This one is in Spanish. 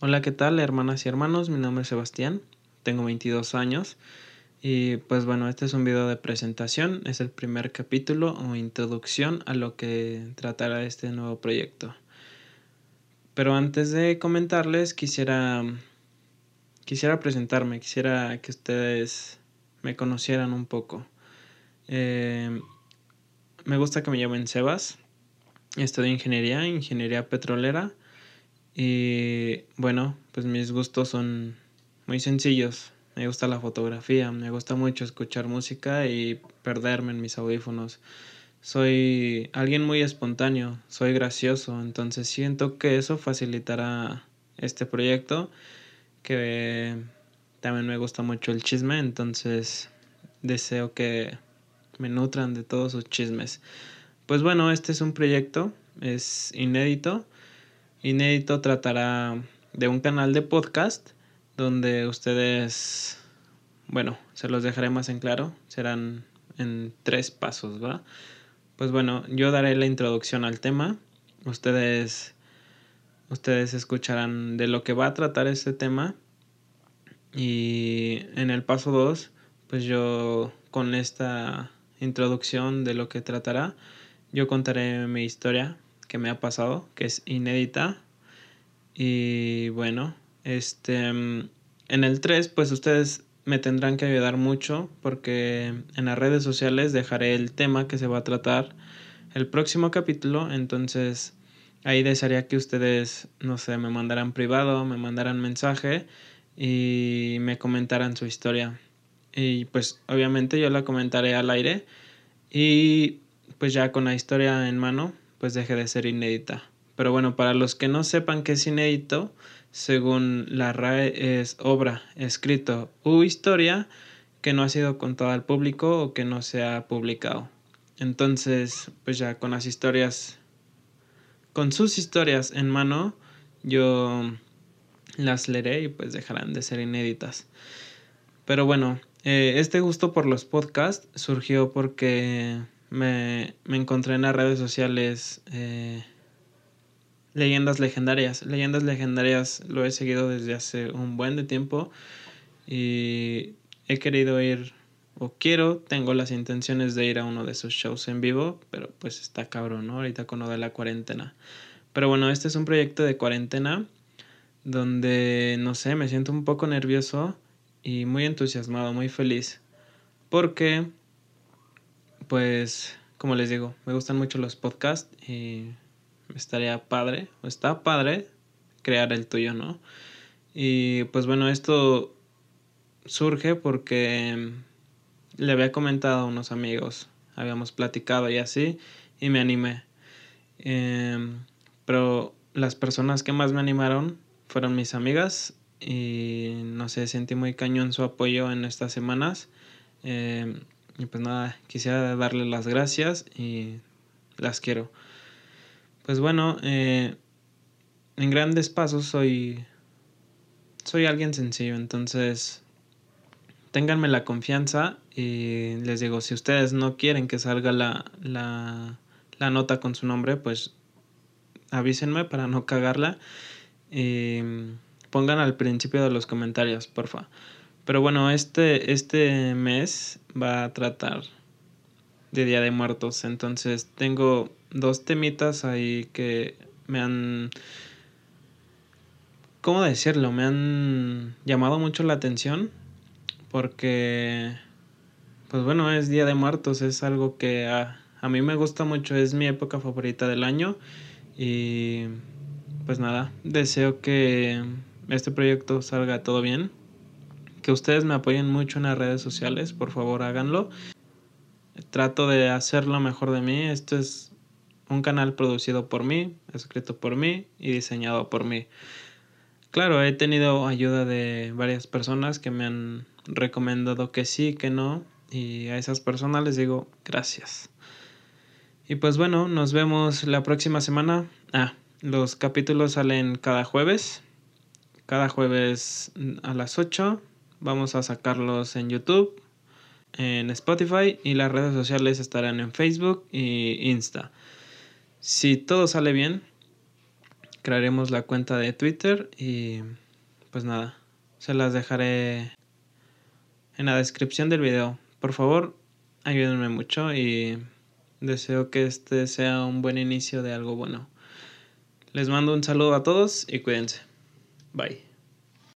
Hola, ¿qué tal, hermanas y hermanos? Mi nombre es Sebastián, tengo 22 años y pues bueno, este es un video de presentación, es el primer capítulo o introducción a lo que tratará este nuevo proyecto. Pero antes de comentarles, quisiera quisiera presentarme, quisiera que ustedes me conocieran un poco. Eh, me gusta que me llamen Sebas. Estudio ingeniería, ingeniería petrolera. Y bueno, pues mis gustos son muy sencillos. Me gusta la fotografía, me gusta mucho escuchar música y perderme en mis audífonos. Soy alguien muy espontáneo, soy gracioso, entonces siento que eso facilitará este proyecto, que también me gusta mucho el chisme, entonces deseo que me nutran de todos sus chismes. Pues bueno, este es un proyecto, es inédito. Inédito tratará de un canal de podcast donde ustedes, bueno, se los dejaré más en claro, serán en tres pasos, ¿va? Pues bueno, yo daré la introducción al tema, ustedes, ustedes escucharán de lo que va a tratar este tema y en el paso 2, pues yo con esta introducción de lo que tratará, yo contaré mi historia que me ha pasado, que es inédita. Y bueno, este en el 3 pues ustedes me tendrán que ayudar mucho porque en las redes sociales dejaré el tema que se va a tratar el próximo capítulo, entonces ahí desearía que ustedes, no sé, me mandaran privado, me mandaran mensaje y me comentaran su historia. Y pues obviamente yo la comentaré al aire y pues ya con la historia en mano pues deje de ser inédita. Pero bueno, para los que no sepan qué es inédito, según la RAE es obra, escrito u historia que no ha sido contada al público o que no se ha publicado. Entonces, pues ya con las historias, con sus historias en mano, yo las leeré y pues dejarán de ser inéditas. Pero bueno, eh, este gusto por los podcasts surgió porque me, me encontré en las redes sociales eh, leyendas legendarias. Leyendas legendarias lo he seguido desde hace un buen de tiempo y he querido ir o quiero, tengo las intenciones de ir a uno de sus shows en vivo, pero pues está cabrón, ¿no? Ahorita con lo de la cuarentena. Pero bueno, este es un proyecto de cuarentena donde, no sé, me siento un poco nervioso y muy entusiasmado, muy feliz. Porque, pues, como les digo, me gustan mucho los podcasts y estaría padre, o está padre crear el tuyo, ¿no? Y pues bueno, esto surge porque le había comentado a unos amigos, habíamos platicado y así, y me animé. Em, pero las personas que más me animaron fueron mis amigas y no sé, sentí muy cañón su apoyo en estas semanas. Em, y pues nada, quisiera darle las gracias y las quiero. Pues bueno, eh, en grandes pasos soy, soy alguien sencillo, entonces ténganme la confianza y les digo, si ustedes no quieren que salga la, la, nota con su nombre, pues avísenme para no cagarla. Pongan al principio de los comentarios, porfa. Pero bueno, este, este mes va a tratar de Día de Muertos. Entonces tengo dos temitas ahí que me han... ¿Cómo decirlo? Me han llamado mucho la atención porque, pues bueno, es Día de Muertos, es algo que a, a mí me gusta mucho, es mi época favorita del año y pues nada, deseo que este proyecto salga todo bien. Que ustedes me apoyen mucho en las redes sociales, por favor háganlo. Trato de hacer lo mejor de mí. Esto es un canal producido por mí, escrito por mí y diseñado por mí. Claro, he tenido ayuda de varias personas que me han recomendado que sí, que no. Y a esas personas les digo gracias. Y pues bueno, nos vemos la próxima semana. Ah, los capítulos salen cada jueves cada jueves a las 8. Vamos a sacarlos en YouTube, en Spotify y las redes sociales estarán en Facebook y Insta. Si todo sale bien, crearemos la cuenta de Twitter y pues nada, se las dejaré en la descripción del video. Por favor, ayúdenme mucho y deseo que este sea un buen inicio de algo bueno. Les mando un saludo a todos y cuídense. Bye.